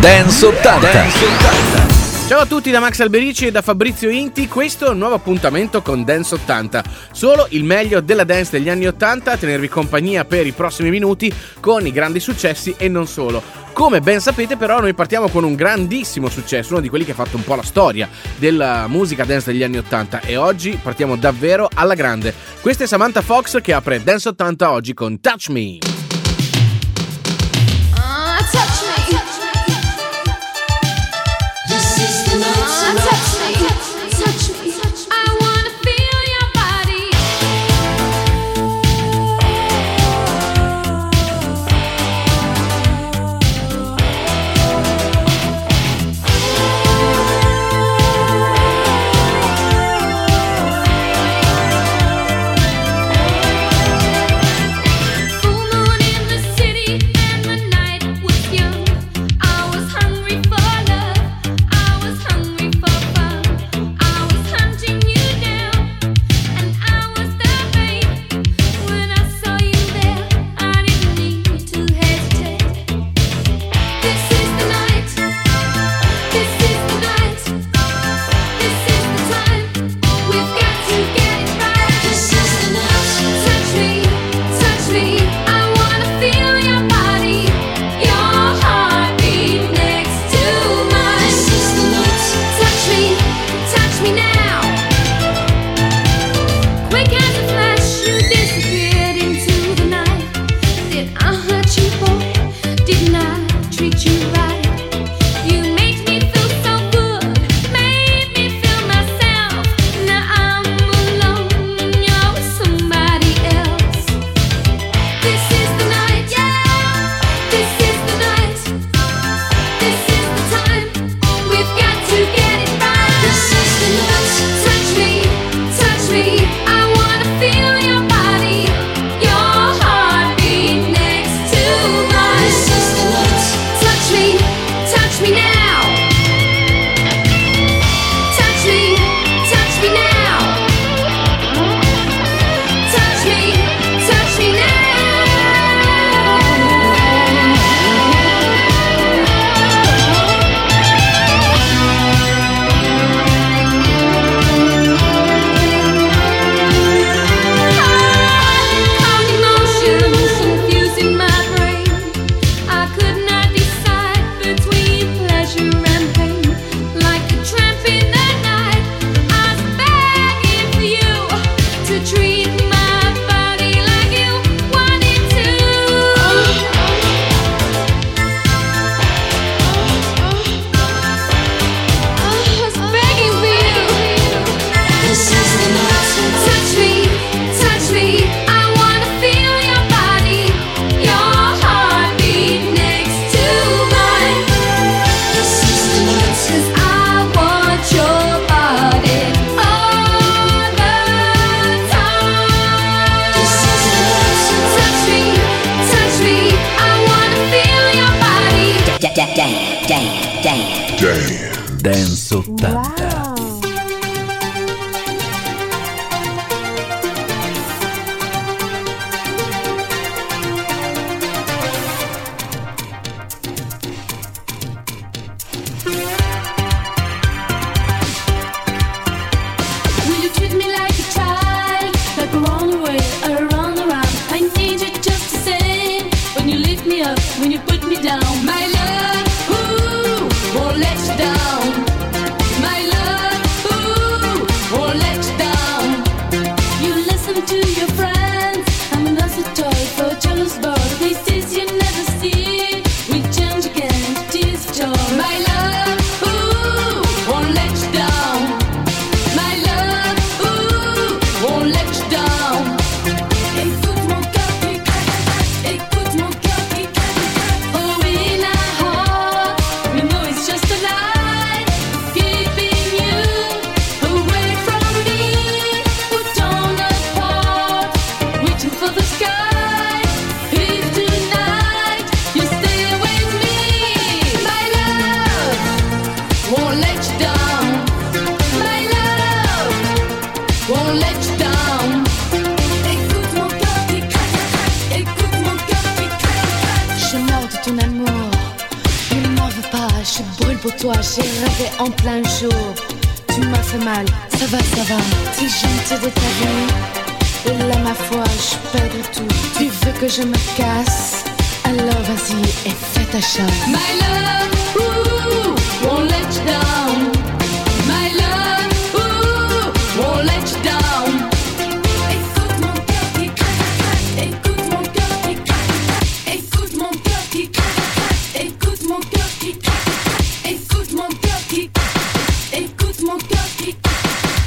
Dance 80. Dance 80. Ciao a tutti da Max Alberici e da Fabrizio Inti, questo è un nuovo appuntamento con Dance 80. Solo il meglio della dance degli anni 80 a tenervi compagnia per i prossimi minuti con i grandi successi e non solo. Come ben sapete però noi partiamo con un grandissimo successo, uno di quelli che ha fatto un po' la storia della musica dance degli anni 80 e oggi partiamo davvero alla grande. Questa è Samantha Fox che apre Dance 80 oggi con Touch Me.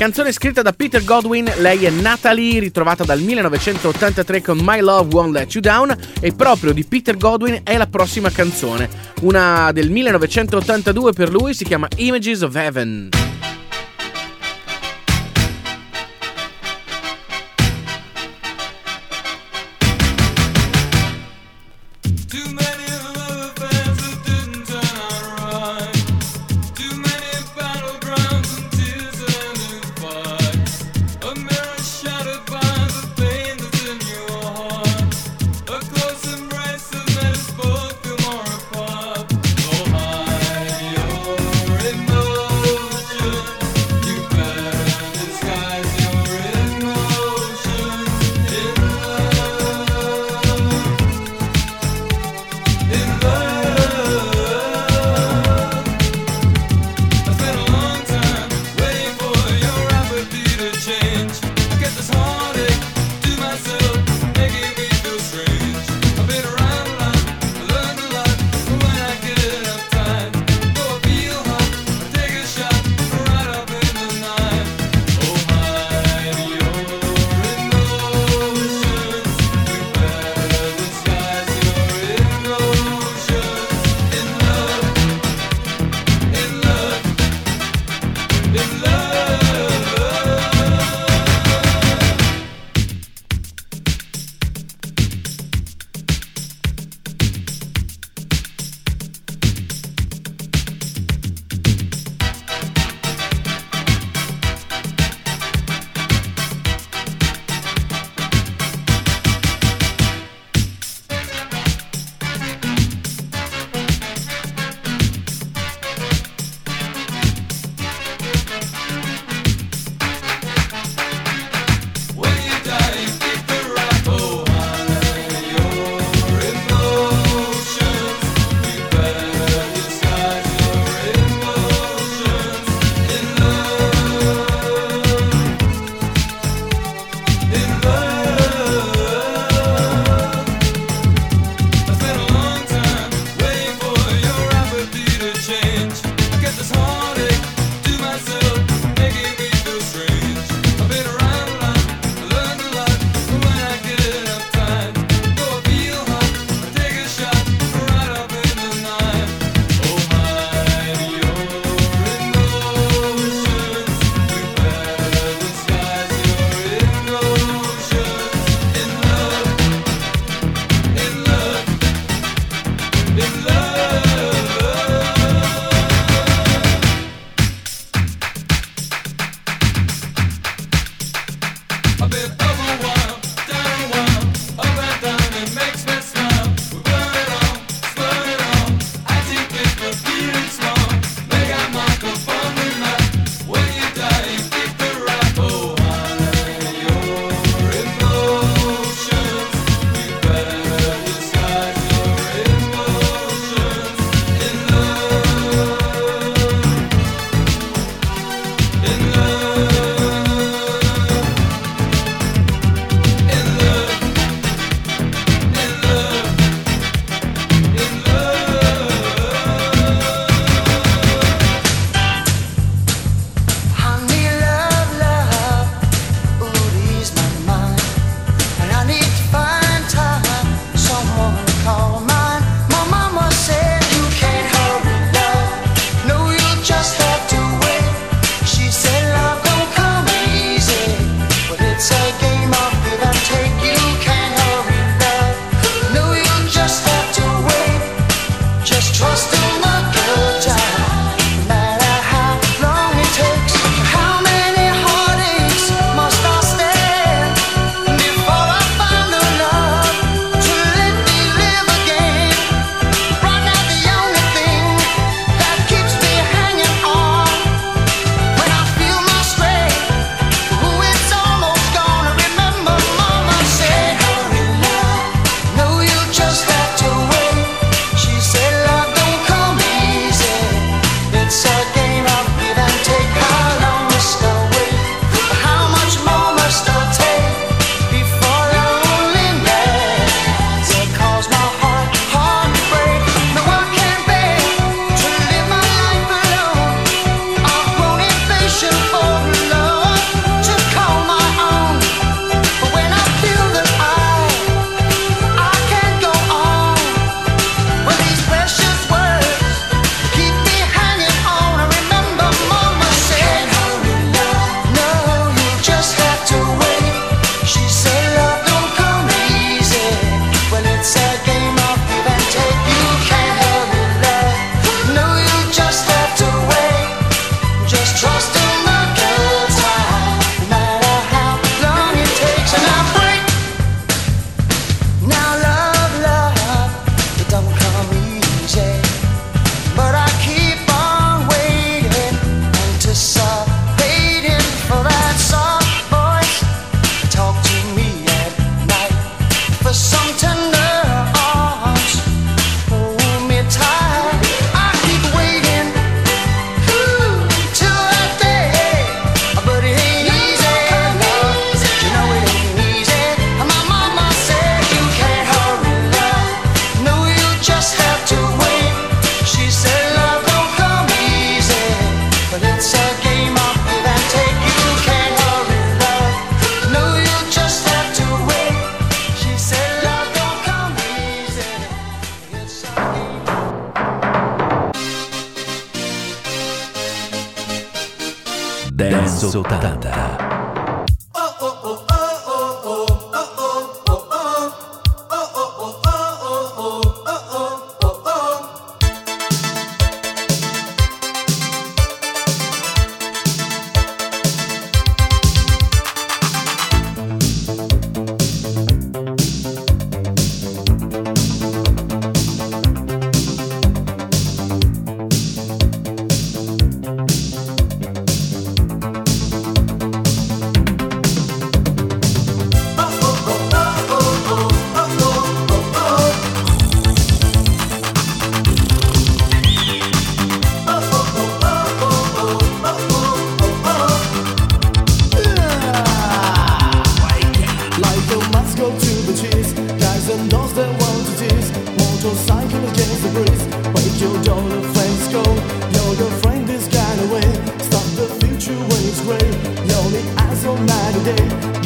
Canzone scritta da Peter Godwin, lei è Natalie, ritrovata dal 1983 con My Love Won't Let You Down e proprio di Peter Godwin è la prossima canzone, una del 1982 per lui si chiama Images of Heaven. in the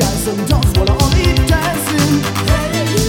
dance and dogs while I'm only dancing. Hey.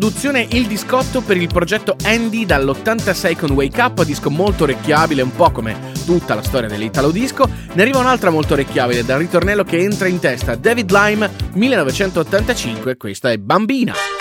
produzione il discotto per il progetto Andy dall'86 con Wake Up, disco molto orecchiabile, un po' come tutta la storia dell'Italo Disco. Ne arriva un'altra molto orecchiabile dal ritornello che entra in testa, David Lime 1985, questa è Bambina.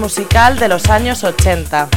Musical de los años 80.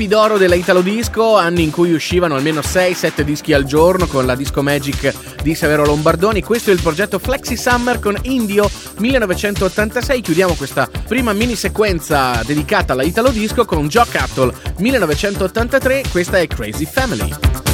tempi d'oro della Italo Disco, anni in cui uscivano almeno 6-7 dischi al giorno con la Disco Magic di Severo Lombardoni. Questo è il progetto Flexi Summer con Indio 1986. Chiudiamo questa prima mini sequenza dedicata alla Italo Disco con Joe Cattle 1983. Questa è Crazy Family.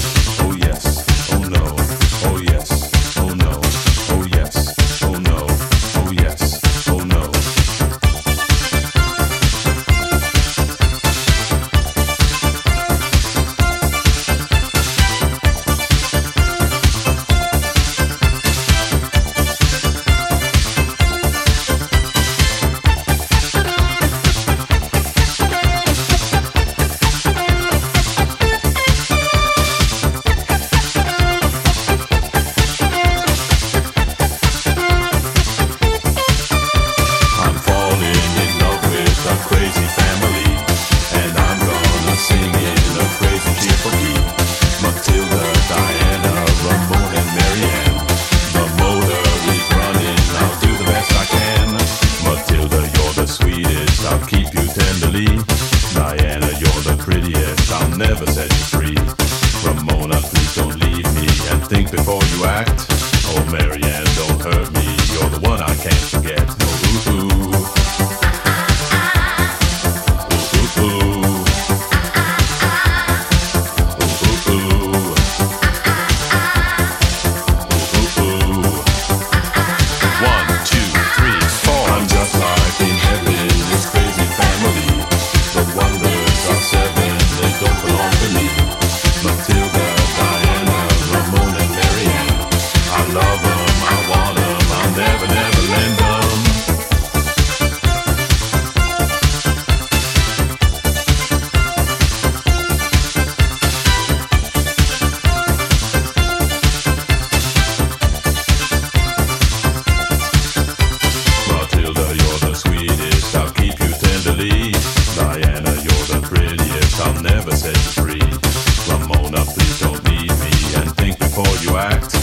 fact.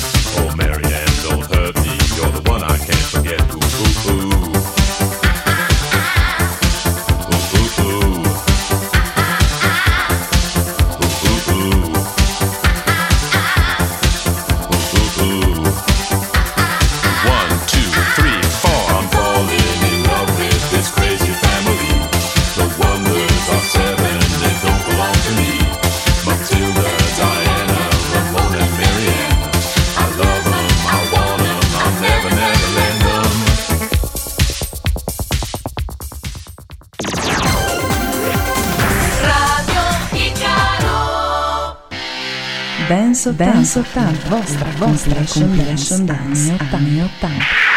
dance, dance 80, vostra, vostra compilation dance anni 80.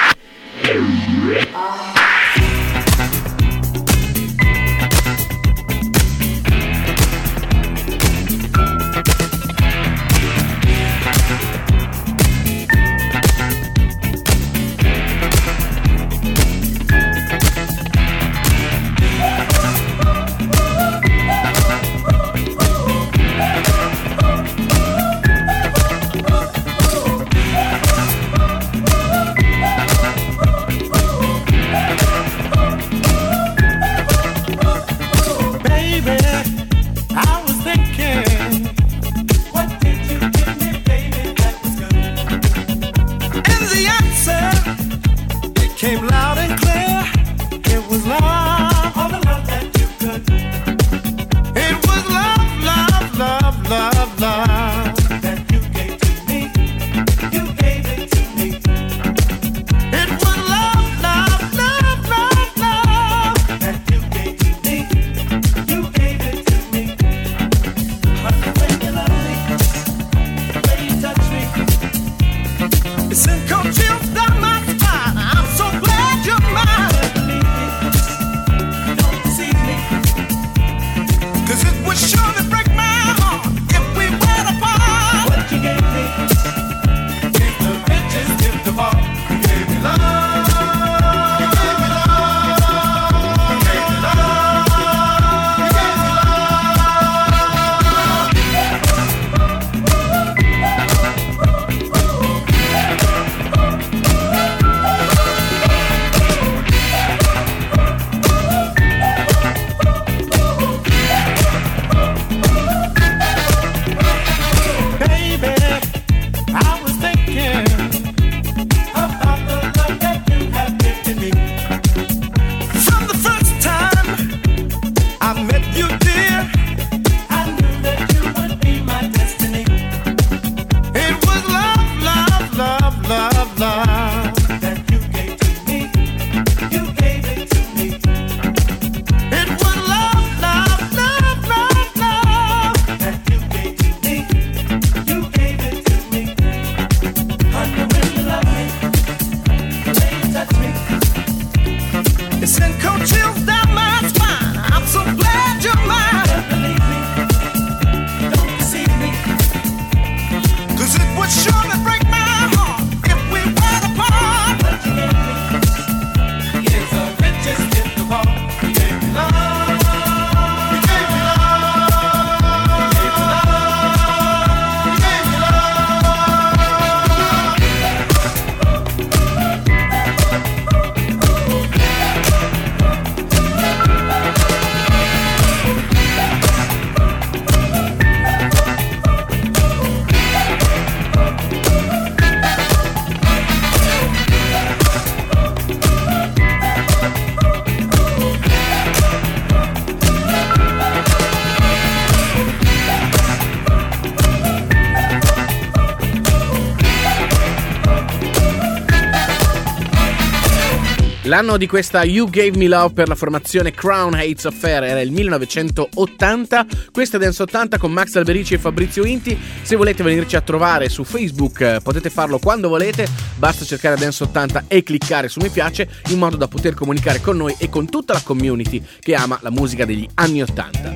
L'anno di questa You Gave Me Love per la formazione Crown Hates Affair era il 1980. Questa è Dance 80 con Max Alberici e Fabrizio Inti. Se volete venirci a trovare su Facebook eh, potete farlo quando volete. Basta cercare Dance 80 e cliccare su mi piace in modo da poter comunicare con noi e con tutta la community che ama la musica degli anni 80.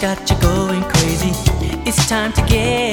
got you going crazy. It's time to get.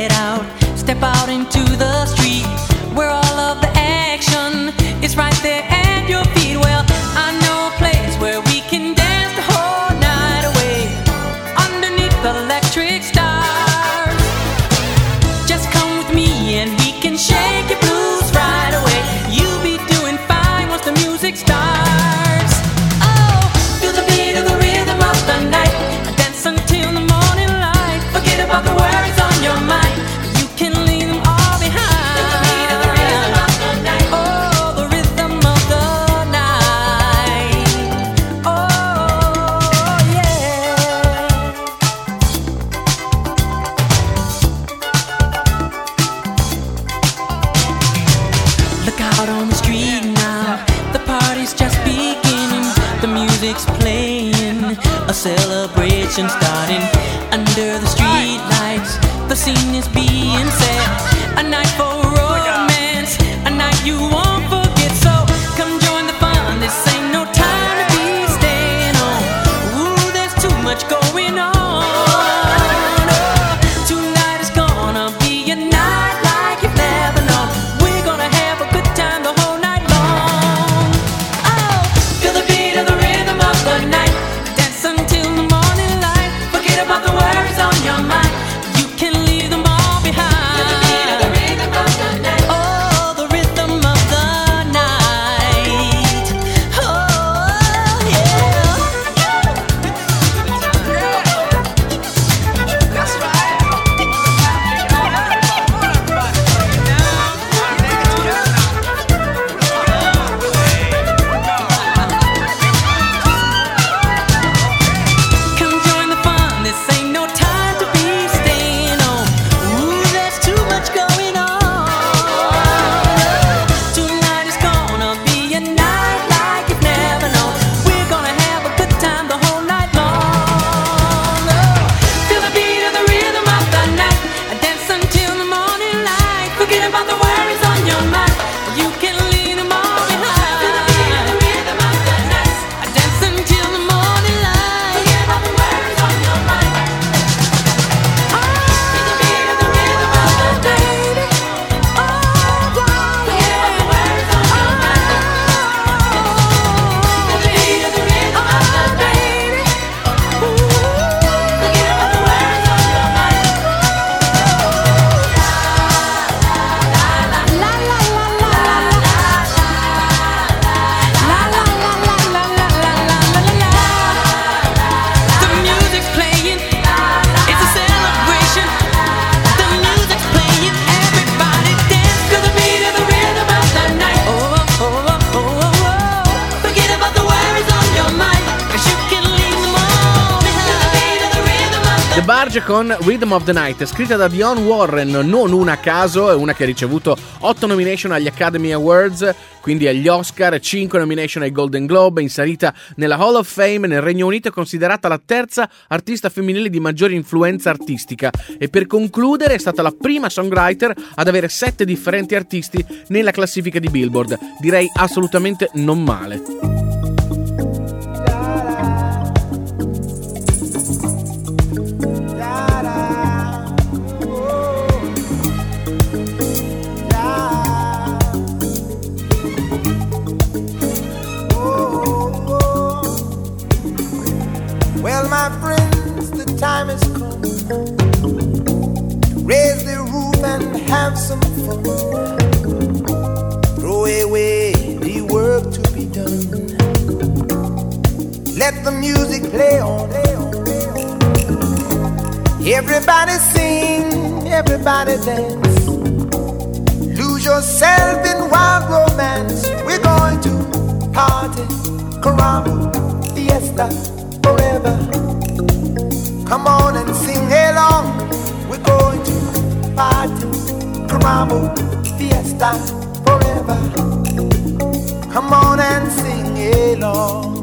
Cage con Rhythm of the Night, scritta da Dion Warren, non una a caso, è una che ha ricevuto 8 nomination agli Academy Awards, quindi agli Oscar, 5 nomination ai Golden Globe, inserita nella Hall of Fame nel Regno Unito è considerata la terza artista femminile di maggiore influenza artistica e per concludere è stata la prima songwriter ad avere 7 differenti artisti nella classifica di Billboard, direi assolutamente non male. my friends, the time has come to raise the roof and have some fun. Throw away the work to be done. Let the music play on. Everybody sing, everybody dance. Lose yourself in wild romance. We're going to party, caramba, fiesta forever. Come on and sing along. We're going to party, caramba, fiesta, forever. Come on and sing along.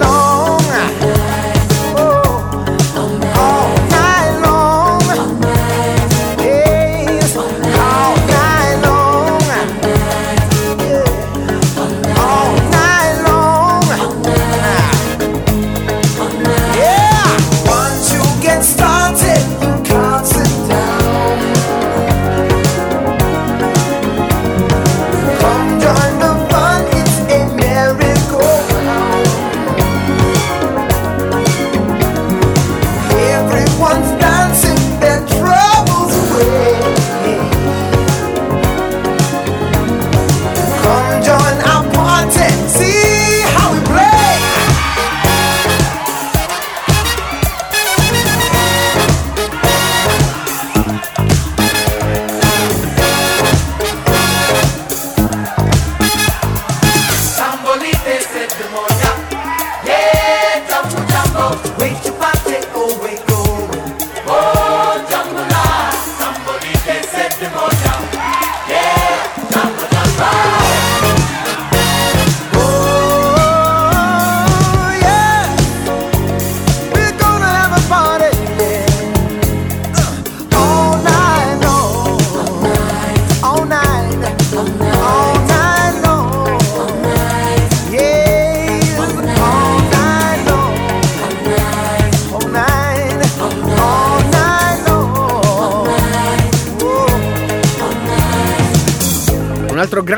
long.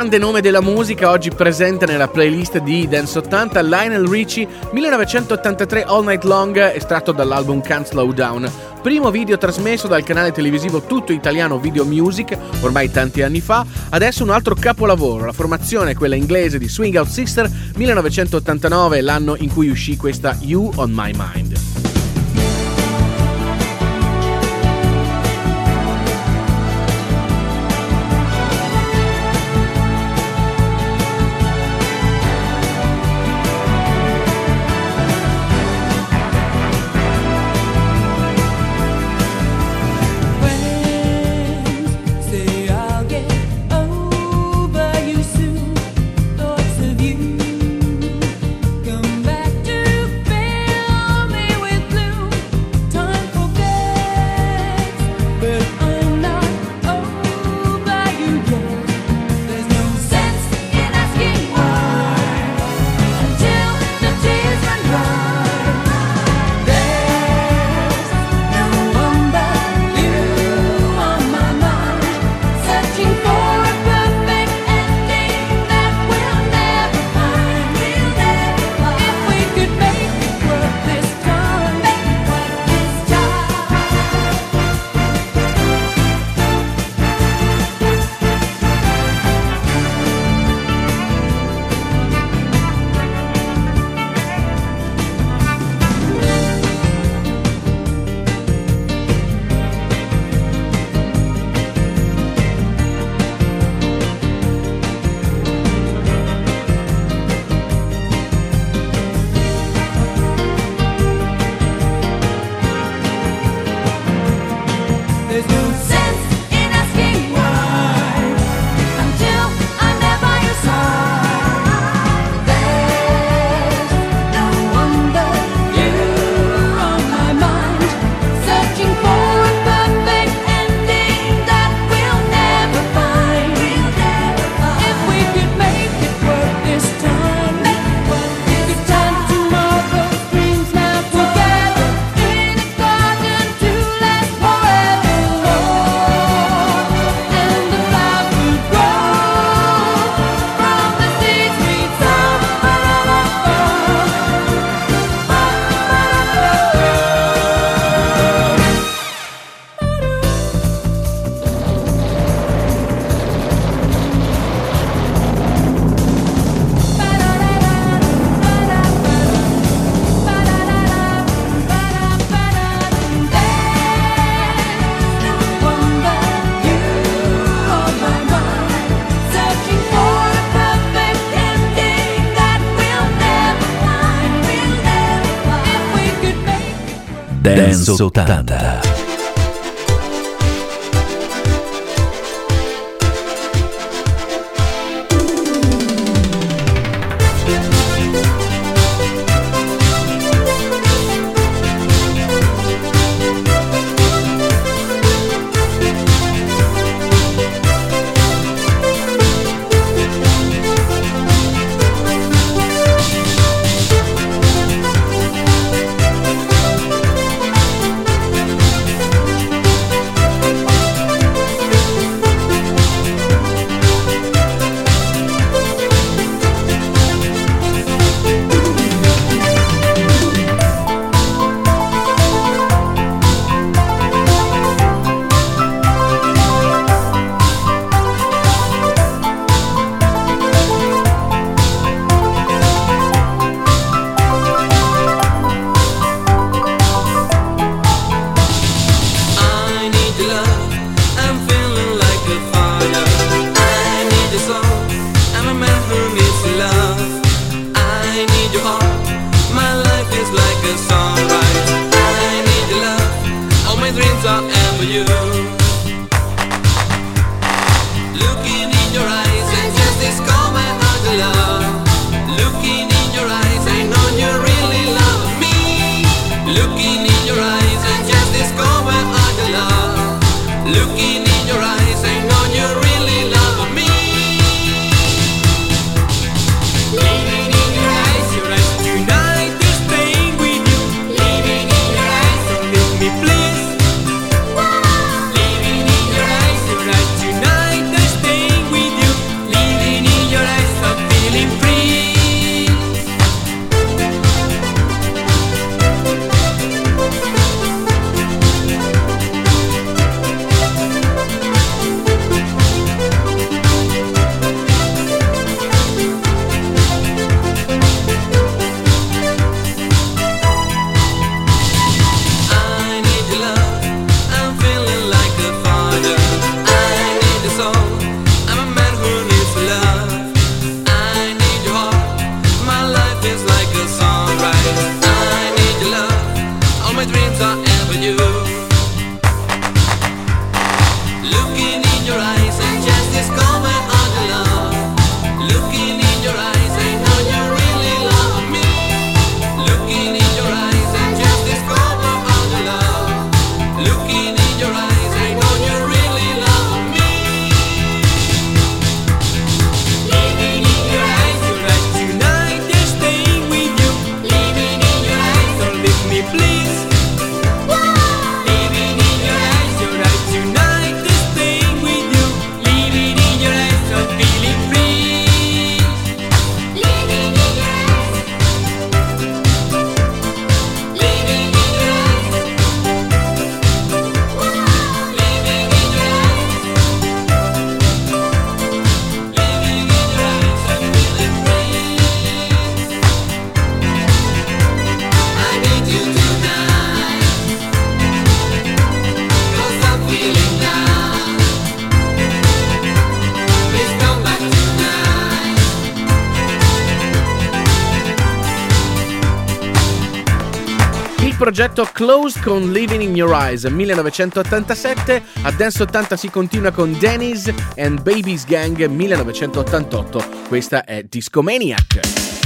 Grande nome della musica oggi presente nella playlist di Dance 80, Lionel Richie, 1983 All Night Long, estratto dall'album Can't Slow Down. Primo video trasmesso dal canale televisivo tutto italiano Video Music, ormai tanti anni fa. Adesso un altro capolavoro, la formazione, quella inglese di Swing Out Sister, 1989 è l'anno in cui uscì questa You on My Mind. Zotanda. stato Close con Living in Your Eyes 1987, a Dance 80 si continua con Dennis and Baby's Gang 1988. Questa è Discomaniac.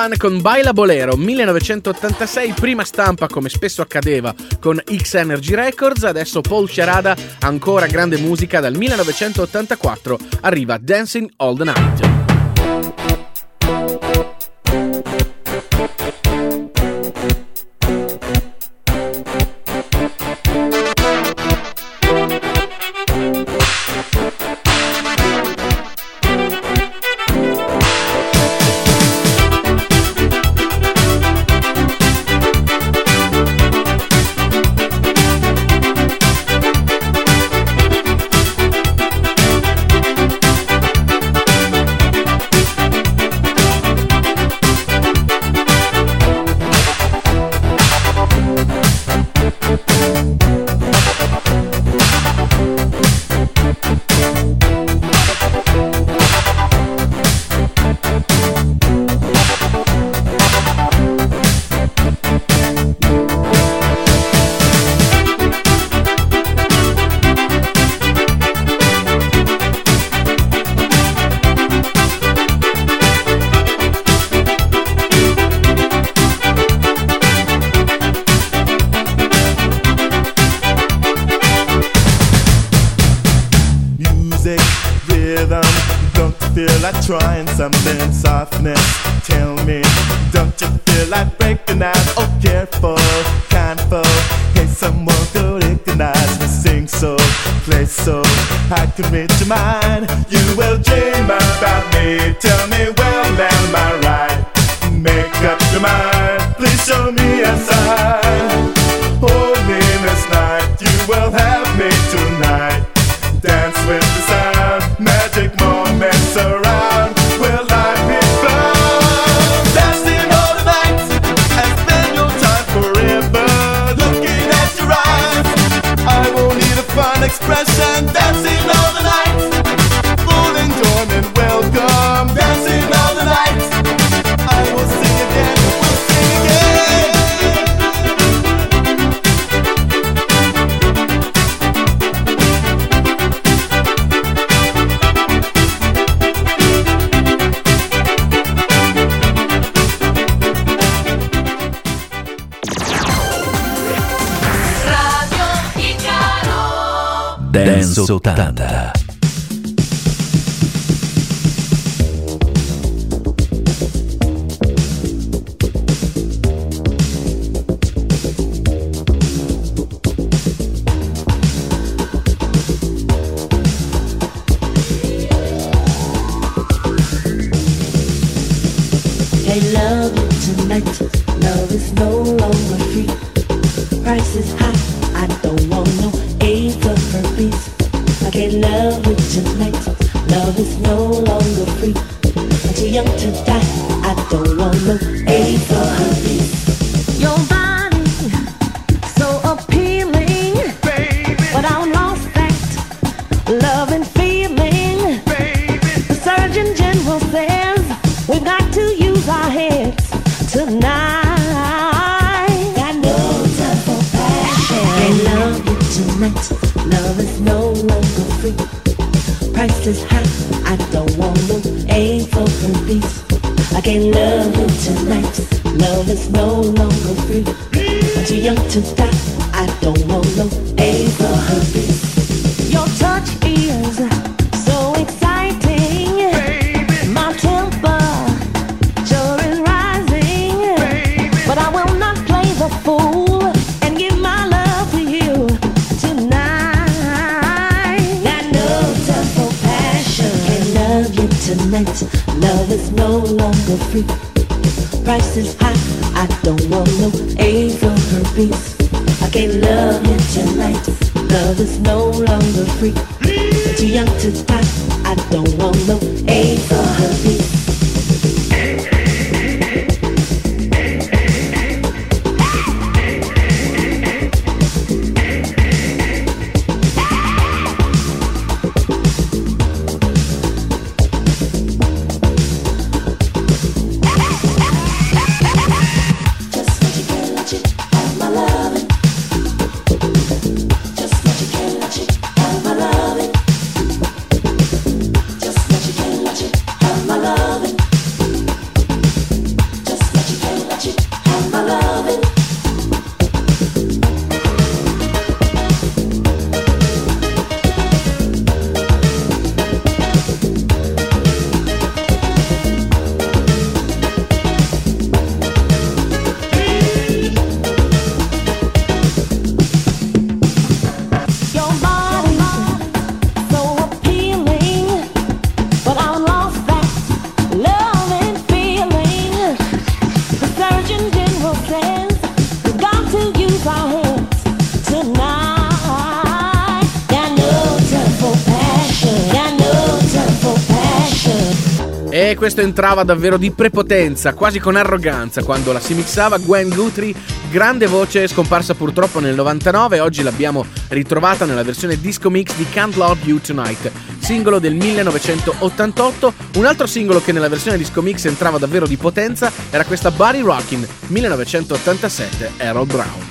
Fun con Baila Bolero 1986, prima stampa come spesso accadeva con X Energy Records, adesso Paul Sciarada, ancora grande musica dal 1984, arriva Dancing All the Night. Trying something softness. Tell me, don't you feel like breaking out? Oh, careful, kindful. Hey, someone go recognize me. Sing so, play so. I can read your mind. You will dream about me. Tell me, well, am I right? Make up your mind. Please show me a sign. Hold me this night. You will have a 80. Tonight. Love is no longer free. Price is high. I don't want no A for herpes. I can't love you tonight. Love is no longer free. Too young to die. I don't want no A for herpes. Your questo entrava davvero di prepotenza, quasi con arroganza, quando la si mixava Gwen Guthrie, grande voce scomparsa purtroppo nel 99, oggi l'abbiamo ritrovata nella versione disco mix di Can't Love You Tonight, singolo del 1988. Un altro singolo che nella versione disco mix entrava davvero di potenza era questa Body Rockin' 1987 Errol Brown.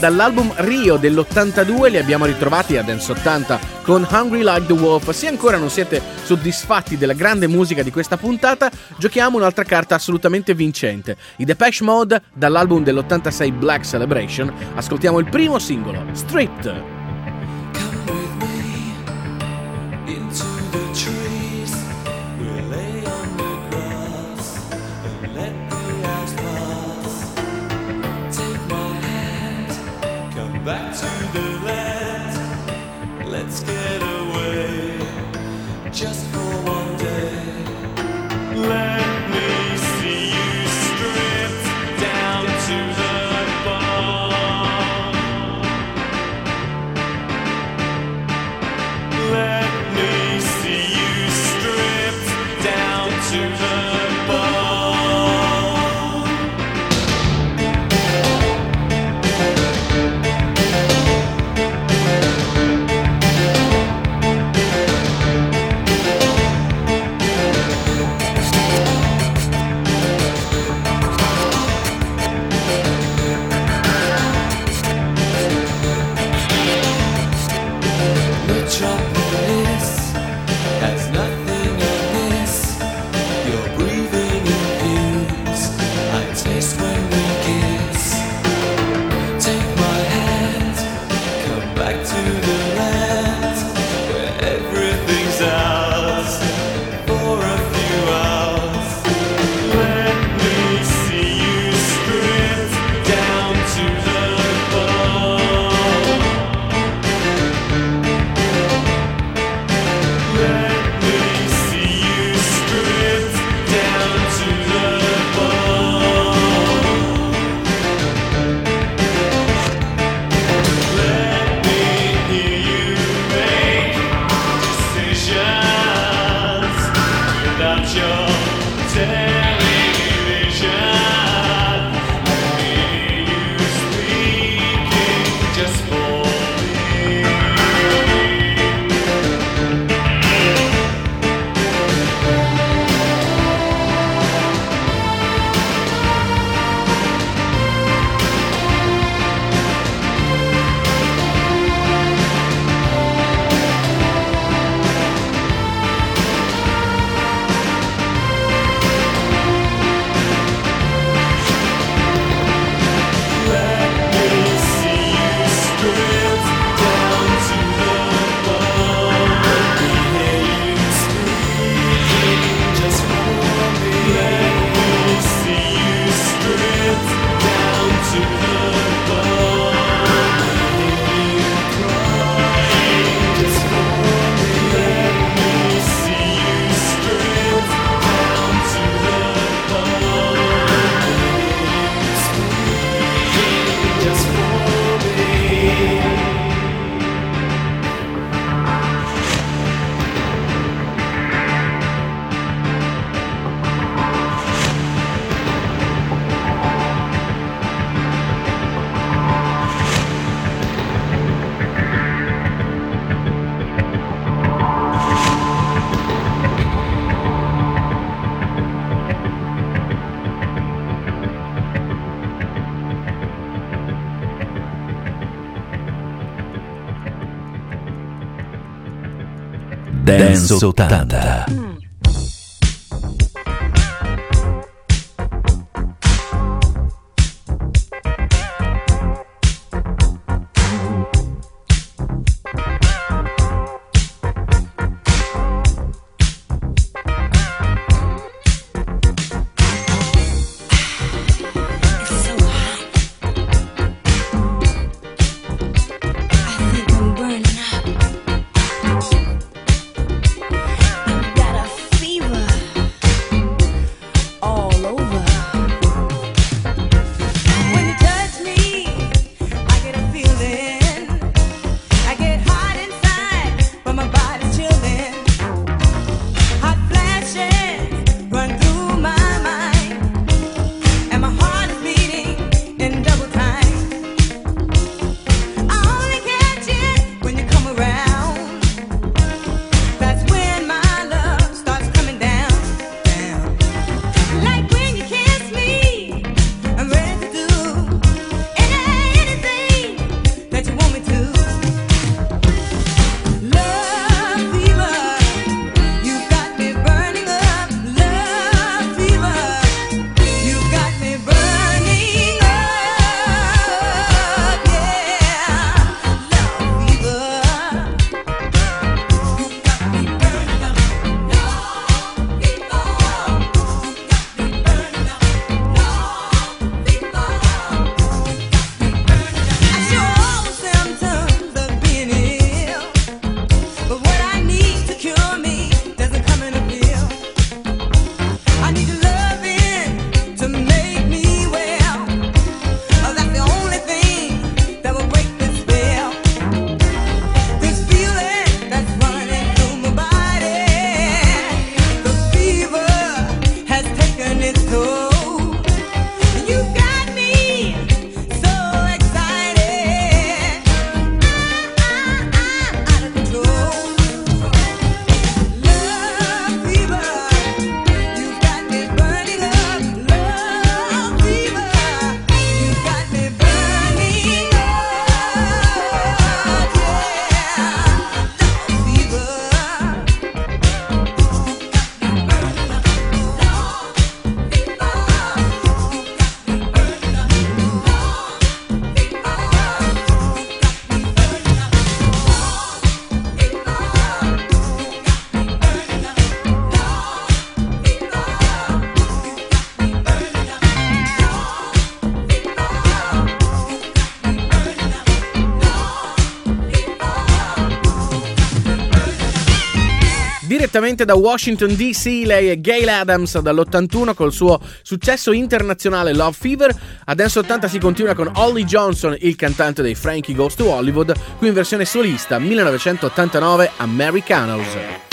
dall'album Rio dell'82 li abbiamo ritrovati a Dance 80 con Hungry Like the Wolf. Se ancora non siete soddisfatti della grande musica di questa puntata, giochiamo un'altra carta assolutamente vincente. I Depeche Mode dall'album dell'86 Black Celebration ascoltiamo il primo singolo, Stripped. Dance 80. direttamente da Washington DC, lei è Gail Adams dall'81 col suo successo internazionale Love Fever. Adesso Dance 80 si continua con Holly Johnson, il cantante dei Frankie Goes to Hollywood, qui in versione solista 1989 Americanos.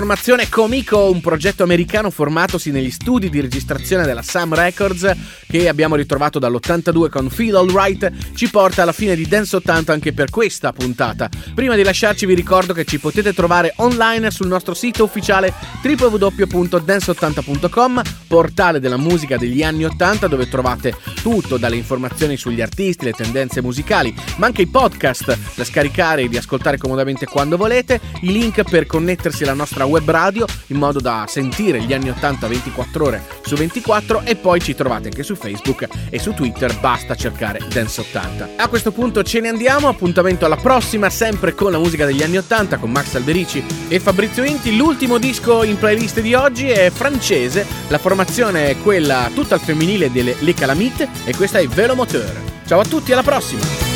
Formazione Comico, un progetto americano formatosi negli studi di registrazione della Sam Records, che abbiamo ritrovato dall'82 con Feel Alright, ci porta alla fine di Dance 80 anche per questa puntata. Prima di lasciarci vi ricordo che ci potete trovare online sul nostro sito ufficiale www.dance80.com, portale della musica degli anni 80 dove trovate tutto dalle informazioni sugli artisti, le tendenze musicali, ma anche i podcast da scaricare e di ascoltare comodamente quando volete, i link per connettersi alla nostra web radio in modo da sentire gli anni 80 24 ore su 24 e poi ci trovate anche su Facebook e su Twitter, basta cercare Dance 80. A questo punto ce ne andiamo, appuntamento alla prossima, sempre con la musica degli anni 80 con Max Alberici e Fabrizio Inti. L'ultimo disco in playlist di oggi è francese, la formazione è quella tutta al femminile delle Le Calamite e questa è Velomoteur. Ciao a tutti, alla prossima!